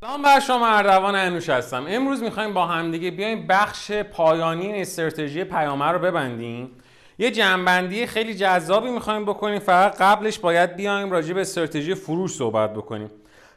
سلام بر شما اردوان انوش هستم. امروز می‌خوایم با همدیگه بیایم بخش پایانی استراتژی پیامه رو ببندیم. یه جنبندی خیلی جذابی می‌خوایم بکنیم. فقط قبلش باید بیایم راجع به استراتژی فروش صحبت بکنیم.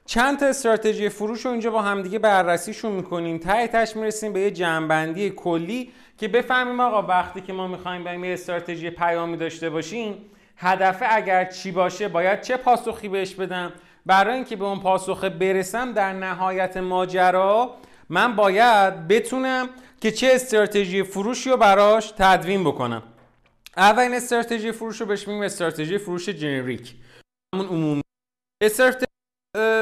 چند تا استراتژی فروش رو اینجا با همدیگه بررسیشون می‌کنیم. ته تش می‌رسیم به یه جنبندی کلی که بفهمیم آقا وقتی که ما می‌خوایم بریم یه استراتژی پیامی داشته باشیم هدف اگر چی باشه باید چه پاسخی بهش بدم؟ برای اینکه به اون پاسخ برسم در نهایت ماجرا من باید بتونم که چه استراتژی فروشی رو براش تدوین بکنم. اولین استراتژی فروش رو بهش میگیم استراتژی فروش جنریک. همون عمومی. استراتژی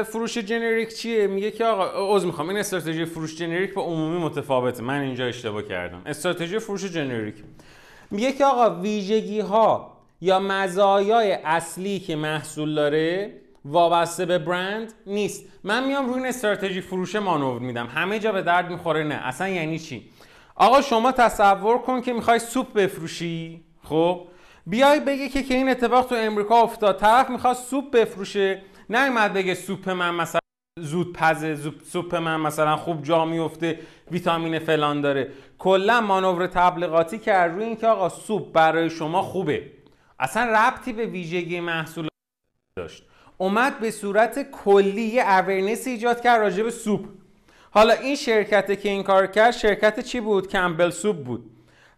فروش جنریک چیه؟ میگه که آقا عذر می‌خوام. این استراتژی فروش جنریک با عمومی متفاوته. من اینجا اشتباه کردم. استراتژی فروش جنریک. میگه که آقا ویژگی ها یا مزایای اصلی که محصول داره وابسته به برند نیست. من میام روی این استراتژی فروش مانور میدم. همه جا به درد می‌خوره. نه. اصلا یعنی چی؟ آقا شما تصور کن که می‌خوای سوپ بفروشی. خب؟ بیای بگی که که این اتفاق تو امریکا افتاد. طرف می‌خواد سوپ بفروشه. نه بگه سوپ من مثلا زود پزه سوپ من مثلا خوب جا میفته ویتامین فلان داره. کلا مانور تبلیغاتی کرد. روی اینکه آقا سوپ برای شما خوبه. اصلا ربطی به ویژگی محصول داشت. اومد به صورت کلی یه اورنس ایجاد کرد راجع به سوپ. حالا این شرکته که این کار کرد شرکت چی بود؟ کمبل سوپ بود.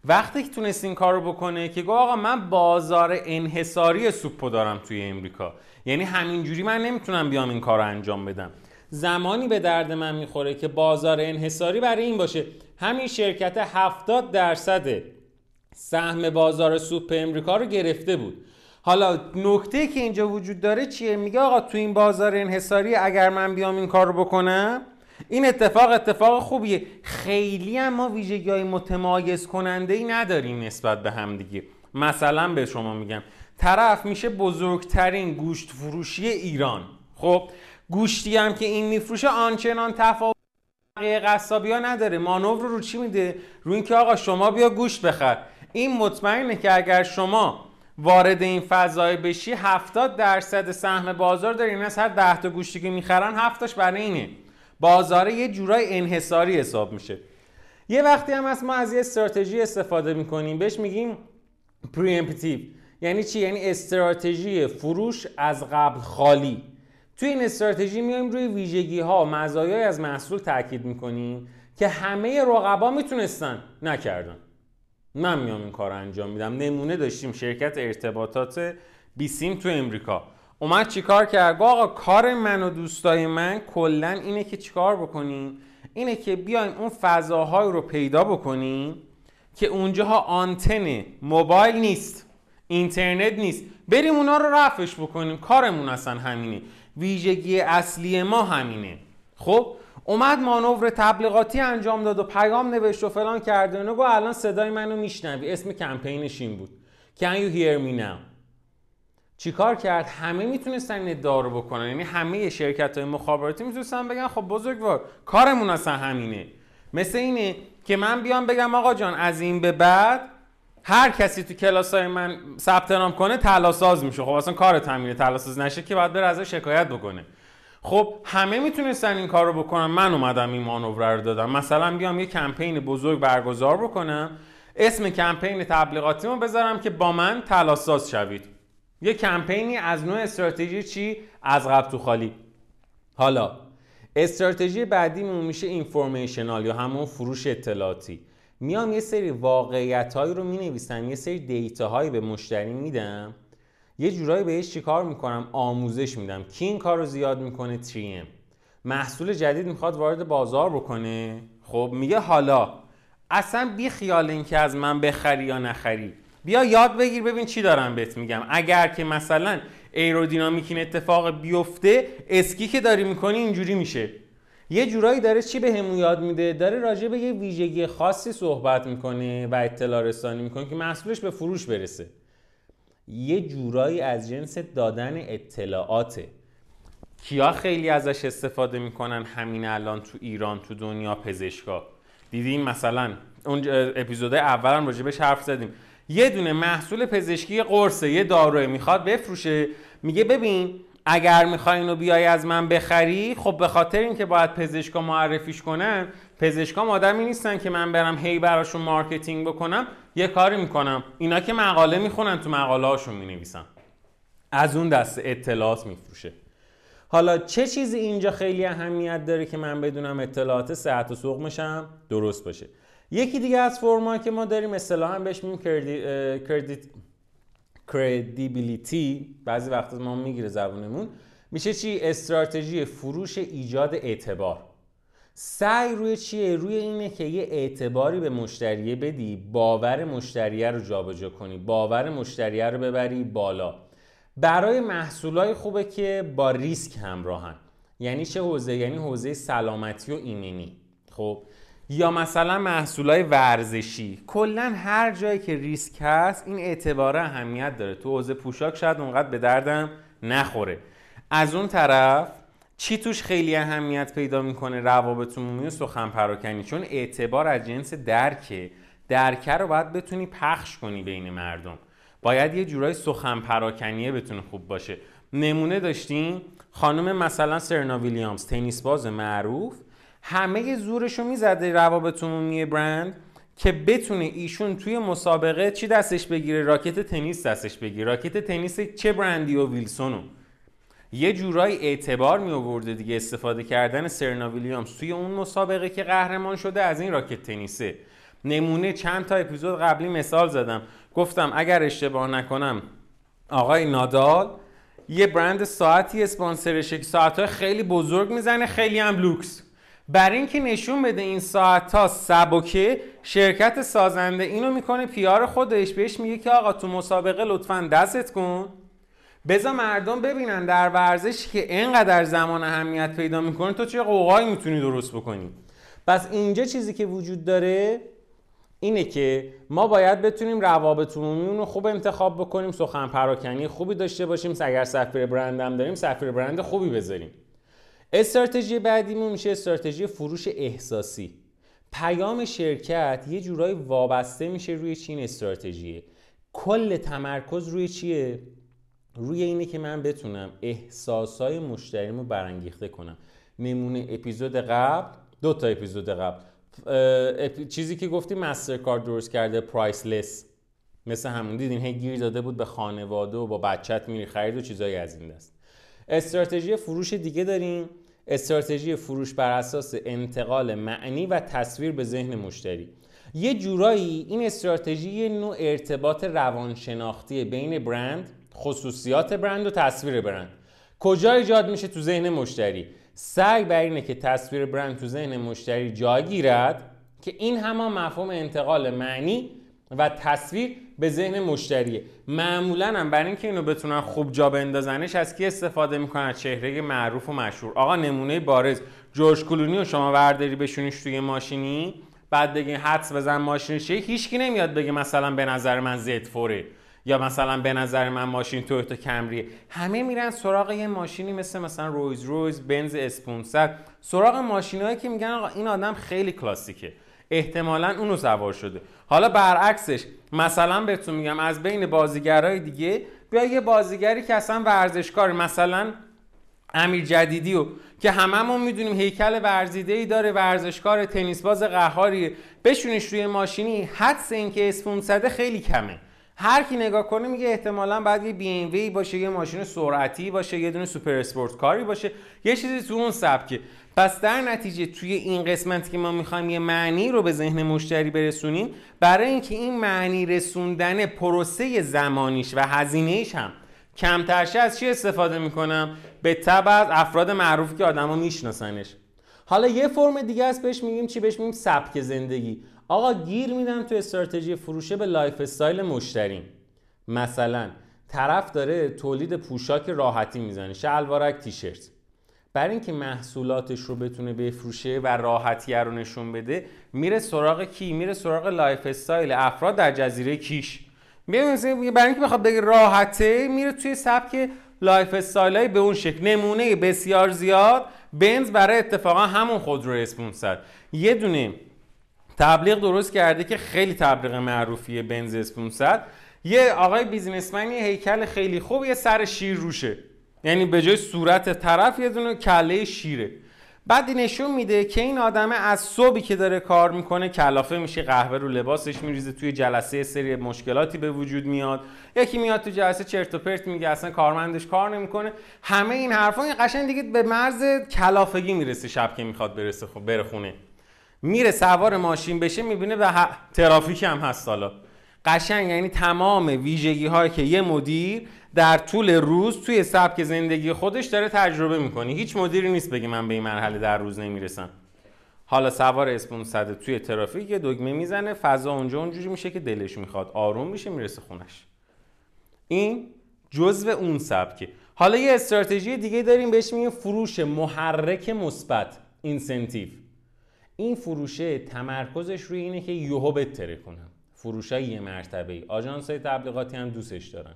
وقتی که تونست این کارو بکنه که گفت آقا من بازار انحصاری سوپو دارم توی امریکا. یعنی همینجوری من نمی‌تونم بیام این کار رو انجام بدم. زمانی به درد من می‌خوره که بازار انحصاری برای این باشه. همین شرکت 70 درصد سهم بازار سوپ امریکا رو گرفته بود. حالا نکته که اینجا وجود داره چیه؟ میگه آقا تو این بازار انحصاری اگر من بیام این کار رو بکنم این اتفاق اتفاق خوبیه. خیلی هم ما ویژگی های متمایز کننده ای نداریم نسبت به هم دیگه. مثلا به شما میگم طرف میشه بزرگترین گوشت فروشی ایران. خب گوشتی هم که این میفروشه آنچنان تفاوت قصابی ها نداره. مانور رو چی میده؟ رو اینکه آقا شما بیا گوشت بخر. این مطمئنه که اگر شما وارد این فضای بشی 70 درصد سهم بازار داره این از هر 10 تا گوشتی که می‌خرن هفتاش برای اینه. بازار یه جورای انحصاری حساب میشه. یه وقتی هم از ما از یه استراتژی استفاده می‌کنیم. بهش میگیم پریمپتیو یعنی چی؟ یعنی استراتژی فروش از قبل خالی. توی این استراتژی میایم روی ویژگی ها مزایای از محصول تاکید می‌کنیم که همه رقبا می‌تونستن نکردن. من میام این کار انجام میدم. نمونه داشتیم شرکت ارتباطات بیسیم تو امریکا. اومد چیکار کرد؟ آقا کار من و دوستای من کلا اینه که چیکار بکنیم؟ اینه که بیایم اون فضاهای رو پیدا بکنیم که اونجاها آنتن موبایل نیست اینترنت نیست. بریم اونا رو رفعش بکنیم. کارمون اصلا همینه. ویژگی اصلی ما همینه. خب؟ اومد مانور تبلیغاتی انجام داد و پیام نوشت و فلان کرده و گفت الان صدای منو میشنوی. اسم کمپینش این بود. Can you hear me now? چیکار کرد؟ همه می‌تونستن این ادعا رو بکنن. یعنی همه شرکت های مخابراتی می‌تونستن بگن خب بزرگوار کارمون اصلا همینه. مثل اینه که من بیام بگم آقا جان از این به بعد هر کسی تو کلاس های من ثبت نام کنه تلاساز میشه. خب اصلا کار تامینه تلاساز نشه که بعد بره ازش شکایت بکنه. خب همه می‌تونستن این کار رو بکنن. من اومدم این مانور رو دادم. مثلا بیام یه کمپین بزرگ برگزار بکنم. اسم کمپین تبلیغاتیمو بذارم که با من تلاساز شوید. یه کمپینی از نوع استراتژی چی؟ از قبل تو خالی. حالا استراتژی بعدیمون میشه اینفورمیشنال یا همون فروش اطلاعاتی. میام یه سری واقعیت هایی رو می یه سری دیتا هایی به مشتری میدم. یه جورایی بهش چیکار می‌کنم؟ آموزش میدم. کی این کار رو زیاد می‌کنه؟ 3M. محصول جدید می‌خواد وارد بازار بکنه. خب میگه حالا. اصلا بی خیال اینکه از من بخری یا نخری. بیا یاد بگیر ببین چی دارم بهت میگم. اگر که مثلا ایرودینامیک این اتفاق بیفته اسکی که داری می‌کنی اینجوری میشه. یه جورایی داره چی به همون یاد میده؟ داره راجع به یه ویژگی خاصی صحبت می‌کنه و اطلاع رسانی می‌کنه که محصولش به فروش برسه. یه جورایی از جنس دادن اطلاعاته. کیا خیلی ازش استفاده می‌کنن همین الان تو ایران تو دنیا پزشکا؟ دیدیم مثلا اون اپیزود اولم راجبش حرف زدیم. یه دونه محصول پزشکی قرصه یه داروه می‌خواد بفروشه. میگه ببین اگر می‌خوای اینو بیای از من بخری خب به خاطر اینکه باید پزشکا معرفیش کنن پزشکام آدمی نیستن که من برم هی براشون marketing بکنم. یه کاری می‌کنم. اینا که مقاله می‌خونن تو مقاله هاشون می‌نویسن. از اون دست اطلاعات میفروشه. حالا چه چیزی اینجا خیلی اهمیت داره که من بدونم اطلاعات صحت و سقمشم درست باشه. یکی دیگه از فرمایی که ما داریم اصطلاحا بهش میگیم کردیت کردیبیلیتی بعضی وقتا ما می‌گیره زبونمون. میشه چی؟ استراتژی فروش ایجاد اعتبار. سعی روی چیه؟ روی اینه که یه اعتباری به مشتریه بدی باور مشتریه رو جابجا کنی باور مشتریه رو ببری بالا. برای محصولای خوبه که با ریسک همراهن. یعنی چه حوزه؟ یعنی حوزه سلامتی و ایمنی. خب؟ یا مثلا محصولای ورزشی. کلا هر جایی که ریسک هست این اعتبار اهمیت داره. تو حوزه پوشاک شاید اونقدر به دردم نخوره. از اون طرف چی توش خیلی اهمیت پیدا می‌کنه روابط عمومی و سخن پراکنی؟ چون اعتبار از جنس درکه. درکه رو باید بتونی پخش کنی بین مردم. باید یه جورای سخن پراکنیه بتونه خوب باشه. نمونه داشتیم خانم مثلا سرنا ویلیامز تنیس باز معروف. همه زورشو می‌زده روابط عمومی برند که بتونه ایشون توی مسابقه چی دستش بگیره؟ راکت تنیس دستش بگیره. راکت تنیس چه برندی و ویلسونو؟ یه جورایی اعتبار می آورده دیگه استفاده کردن سرنا ویلیامز. توی اون مسابقه که قهرمان شده از این راکت تنیسه. نمونه چند تا اپیزود قبلی مثال زدم. گفتم اگر اشتباه نکنم آقای نادال یه برند ساعتی اسپانسرشه که ساعتهای خیلی بزرگ می‌زنه خیلی هم لوکس. برای اینکه نشون بده این ساعت ها سبکه شرکت سازنده اینو می‌کنه پیار خودش بهش میگه که آقا تو مسابقه لطفا دستت کن. بذار مردم ببینن در ورزش که اینقدر زمان اهمیت پیدا می‌کنه تو چه قوقایی می‌تونی درست بکنی؟ پس اینجا چیزی که وجود داره اینه که ما باید بتونیم روابط عمومی رو خوب انتخاب بکنیم سخن پراکنی خوبی داشته باشیم. اگر سفیر برندم داریم سفیر برند خوبی بذاریم. استراتژی بعدیمون میشه استراتژی فروش احساسی. پیام شرکت یه جورایی وابسته میشه روی چین استراتژیه. کل تمرکز روی چیه؟ روی اینه که من بتونم احساسای مشتریمو برانگیخته کنم. نمونه اپیزود قبل دو تا اپیزود قبل. چیزی که گفتی مستر کارد درست کرده پرایسلس مثل همون دیدین هی گیر داده بود به خانواده و با بچت میری خرید و چیزایی از این دست. استراتژی فروش دیگه داریم. استراتژی فروش بر اساس انتقال معنی و تصویر به ذهن مشتری. یه جورایی این استراتژی نوع ارتباط روانشناختی بین برند خصوصیات برند و تصویر برند. کجا ایجاد میشه تو ذهن مشتری؟ سعی بر اینه که تصویر برند تو ذهن مشتری جا گیرد که این همان مفهوم انتقال معنی و تصویر به ذهن مشتریه. معمولا هم برای اینکه اینو بتونن خوب جا بندازنش از کی استفاده می‌کنن؟ چهره معروف و مشهور. آقا نمونه بارز. جورج کلونی و شما ورداری بشونیش توی ماشینی؟ بعد بگین حدس بزن ماشینش هیچکی نمیاد بگه مثلا به نظر من زد فوره. یا مثلا به نظر من ماشین تویوتا کمریه همه میرن سراغ یه ماشینی مثل مثلا رویز رویز بنز اسپونسر سراغ ماشینایی که میگن آقا این آدم خیلی کلاسیکه. احتمالا اونو سوار شده. حالا برعکسش مثلا بهتون میگم از بین بازیگرای دیگه بیا یه بازیگری که اصلا ورزشکار مثلا امیر جدیدی و که هممون می‌دونیم هیکل ورزیده ای داره ورزشکار تنیس باز قهاریه. بشونش روی ماشینی حدس اینکه S پونصده خیلی کمه. هر کی نگاه کنه میگه احتمالا باید یه BMW باشه یه ماشین سرعتی باشه یه دونه super sport کاری باشه. یه چیزی تو اون سبکه. پس در نتیجه توی این قسمت که ما می‌خوایم یه معنی رو به ذهن مشتری برسونیم برای اینکه این معنی رسوندن پروسه زمانیش و هزینهش هم کمترشه از چی استفاده می‌کنم؟ به تبع از افراد معروفی که آدما میشناسنش. حالا یه فرم دیگه است بهش میگیم چی؟ بهش میگیم سبک زندگی. آقا گیر میدن تو استراتژی فروشه به lifestyle مشتری. مثلا طرف داره تولید پوشاک راحتی می‌زنه شلوارک تیشرت. برای اینکه محصولاتش رو بتونه بفروشه و راحتی رو نشون بده میره سراغ کی؟ میره سراغ lifestyle. افراد در جزیره کیش. برای اینکه بخواد بگه راحته میره توی سبک لایف استایل به اون شکل. نمونه بسیار زیاد. بنز برای اتفاقا همون خودرو S پونصد. یه دونه تبلیغ درست کرده که خیلی تبلیغ معروفیه بنز S پونصد یه آقای بیزینسمن یه هیکل خیلی خوب یه سر شیر روشه. یعنی به جای صورت طرف یه دونه کله شیره. بعد نشون میده که این آدمه از صبحی که داره کار می‌کنه کلافه میشه قهوه رو لباسش میریزه توی جلسه سری مشکلاتی به وجود میاد. یکی میاد تو جلسه چرت و پرت میگه اصلا کارمندش کار نمی‌کنه. همه این حرفا این قشنگ دیگه به مرز کلافگی می‌رسه شب که می‌خواد برسه خب بره خونه. میره سوار ماشین بشه می‌بینه و ترافیک هم هست حالا. قشنگ یعنی تمام ویژگی هایی که یه مدیر در طول روز توی سبک زندگی خودش داره تجربه می‌کنه. هیچ مدیری نیست بگه من به این مرحله در روز نمی‌رسم. حالا سوار اسپون صده توی ترافیک یه دگمه می‌زنه فضا اونجا اونجوری میشه که دلش می‌خواد. آروم میشه می‌رسه خونش. این جزو اون سبکه. حالا یه استراتژی دیگه داریم بهش میگیم فروش محرک مثبت اینسنتیو. این فروشه تمرکزش روی اینه که یوهو بتره کنم فروشای یه مرتبه ای آژانس های تبلیغاتی هم دوستش دارن.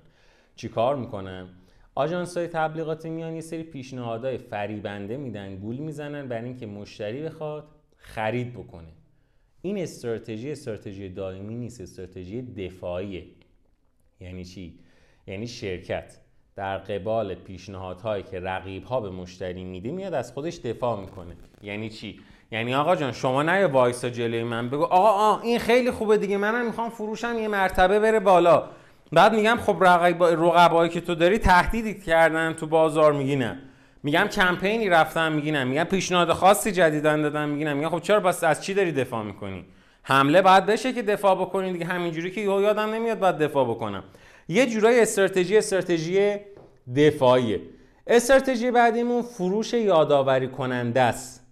چیکار می‌کنن؟ آژانس های تبلیغاتی میان یه سری پیشنهادهای فریبنده میدن گول می‌زنن برای اینکه مشتری بخواد خرید بکنه. این استراتژی استراتژی دائمی نیست استراتژی دفاعیه. یعنی چی؟ یعنی شرکت. در قبال پیشنهادهایی که رقیب ها به مشتری میده میاد از خودش دفاع می‌کنه. یعنی چی؟ یعنی آقا جان شما نه وایسا جلوی من بگو آقا این خیلی خوبه دیگه منم می‌خوام فروشم یه مرتبه بره بالا. بعد میگم خب رقبایی که تو داری تهدیدت کردن تو بازار میگی نه میگم کمپینی رفتم میگی نه میگم پیشنهاد خاصی جدیدن دادن میگی نه میگم خب چرا بس از چی داری دفاع می‌کنی؟ حمله باید بشه که دفاع بکنی دیگه همینجوری که یادم نمیاد باید دفاع بکنم. یه جورای استراتژی استراتژی دفاعیه. استراتژی بعدیمون فروش یادآوری کننده است.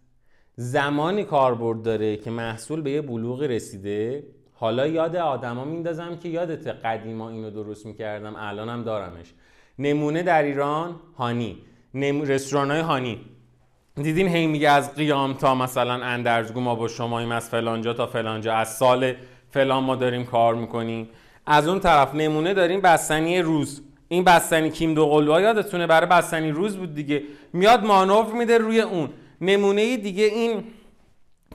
زمانی کاربرد داره که محصول به یه بلوغی رسیده. حالا یاد آدما میندازم که یادت قدیما اینو درست می‌کردم الانم دارمش. نمونه در ایران هانی. نم... رستوران های هانی. دیدین هی میگه از قیام تا مثلا اندرزگو ما با شماییم از فلانجا تا فلانجا. از سال فلان ما داریم کار می‌کنیم. از اون طرف نمونه داریم بستنی روز. این بستنی کیم دو قلوها یادتونه؟ برای بستنی روز بود دیگه. میاد مانور میده روی اون. نمونه دیگه این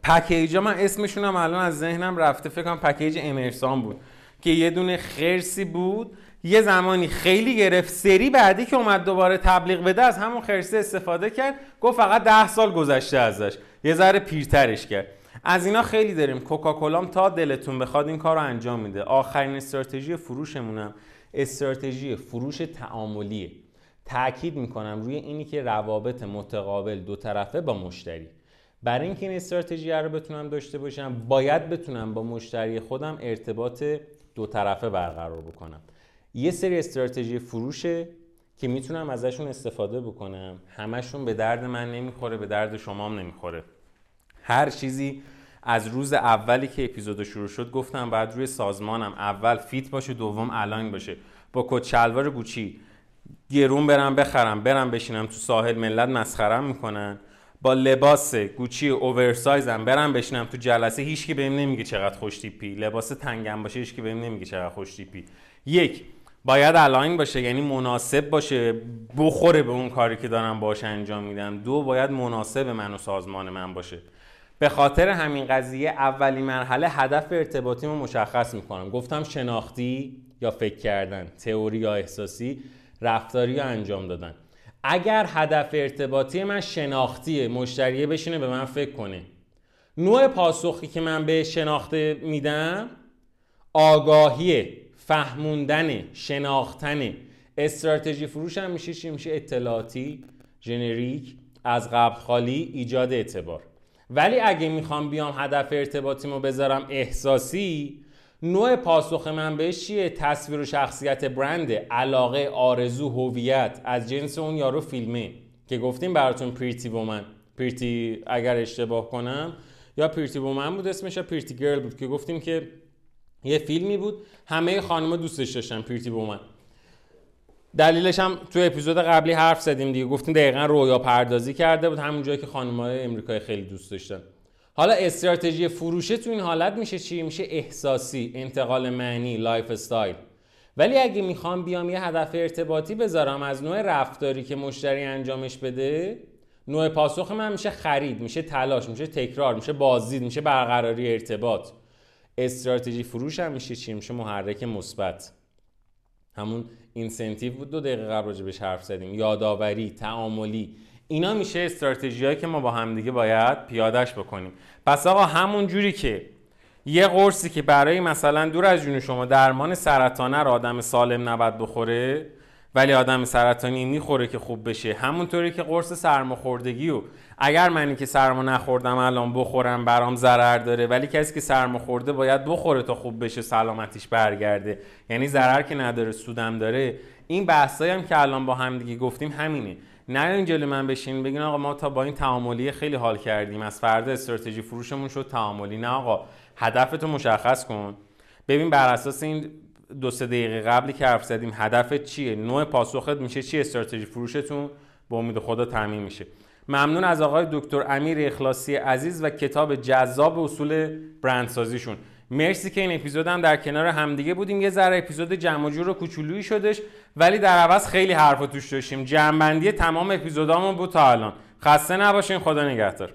پکیج من اسمشون الان از ذهنم رفته فکر کنم پکیج امرسان بود که یه دونه خرسی بود یه زمانی خیلی گرفت سری بعدی که اومد دوباره تبلیغ بده از همون خرسی استفاده کرد گفت فقط ده سال گذشته ازش یه ذره پیرترش کرد. از اینا خیلی داریم کوکاکولام تا دلتون بخواد این کار رو انجام میده. آخرین استراتژی فروشمونم استراتژی فروش تعاملیه. تاکید می‌کنم روی اینی که روابط متقابل دو طرفه با مشتری. برای اینکه این استراتژی رو بتونم داشته باشم باید بتونم با مشتری خودم ارتباط دو طرفه برقرار بکنم. یه سری استراتژی فروشه که می‌تونم ازشون استفاده بکنم. همشون به درد من نمی‌خوره به درد شما هم نمی‌خوره. هر چیزی از روز اولی که اپیزود شروع شد گفتم باید روی سازمانم. اول fit باشه دوم align باشه. با کت شلوار گوچی. گرون برم بخرم برم بشینم تو ساحل ملت مسخرم می‌کنن. با لباس گوچی oversize م برم بشینم تو جلسه هیچکی بهم نمیگه چقدر خوش تیپی. لباس تنگم باشه هیچکی بهم نمیگه چقدر خوش تیپی. یک باید align باشه یعنی مناسب باشه بخوره به اون کاری که دارم باش انجام میدم. دو باید مناسب من و سازمان من باشه. به خاطر همین قضیه اولی مرحله هدف ارتباطیمو مشخص می‌کنم. گفتم شناختی یا فکر کردن تئوری یا احساسی رفتاری یا انجام دادن. اگر هدف ارتباطی من شناختیه مشتریه بشینه به من فکر کنه. نوع پاسخی که من به شناخته میدم آگاهی فهموندن شناختن استراتژی فروش هم میشه چی؟ میشه اطلاعاتی generic از قبل خالی ایجاد اعتبار. ولی اگه می‌خوام بیام هدف ارتباطیمو بذارم احساسی نوع پاسخ من بهش چیه؟ تصویر و شخصیت برند علاقه آرزو هویت. از جنس اون یارو فیلمه. که گفتیم براتون Pretty Woman Pretty اگر اشتباه کنم. یا Pretty Woman بود اسمش یا Pretty Girl بود. که گفتیم که یه فیلمی بود. همه خانم‌ها دوستش داشتن Pretty Woman دلیلش هم تو اپیزود قبلی حرف زدیم دیگه. گفتیم دقیقا رویا پردازی کرده بود. همون جایی که خانم‌های امریکایی خیلی دوست داشتن. حالا استراتژی فروشه تو این حالت میشه چی؟ میشه احساسی انتقال معنی lifestyle. ولی اگه می‌خوام بیام یه هدف ارتباطی بذارم از نوع رفتاری که مشتری انجامش بده نوع پاسخ من میشه خرید میشه تلاش میشه تکرار میشه بازدید میشه برقراری ارتباط. استراتژی فروش هم میشه چی؟ میشه محرک مثبت. همون اینسنتیو بود دو دقیقه قبل راجبش حرف زدیم. یادآوری تعاملی. اینا میشه استراتژیایی که ما با همدیگه باید پیادش بکنیم. پس آقا همون جوری که یه قرصی که برای مثلا دور از جون شما درمان سرطانه رو آدم سالم نباید بخوره ولی آدم سرطانی می‌خوره که خوب بشه همونطوری که قرص سرماخوردگی و اگر منی که سرما نخوردم الان بخورم برام ضرر داره ولی کسی که سرما خورده باید بخوره تا خوب بشه سلامتیش برگرده. یعنی ضرر که نداره سودم داره. این بحثایی هم که الان با هم دیگه گفتیم همینه. نه این جلوی من بشین بگین آقا ما تا با این تعاملی خیلی حال کردیم. از فردا استراتژی فروشمون شد تعاملی. نه آقا هدفتو مشخص کن. ببین بر اساس این دو سه دقیقه قبلی که حرف زدیم هدفت چیه؟ نوع پاسخت میشه چی استراتژی فروشتون؟ با امید خدا تعمین میشه. ممنون از آقای دکتر امیر اخلاصی عزیز و کتاب جذاب اصول برندسازیشون. مرسی که این اپیزود هم در کنار همدیگه بودیم. یه ذره اپیزود جمع جور و کوچولویی شدش ولی در عوض خیلی حرف توش داشتیم. جمعبندی تمام اپیزودامون بود تا الان. خسته نباشین خدا نگهدار.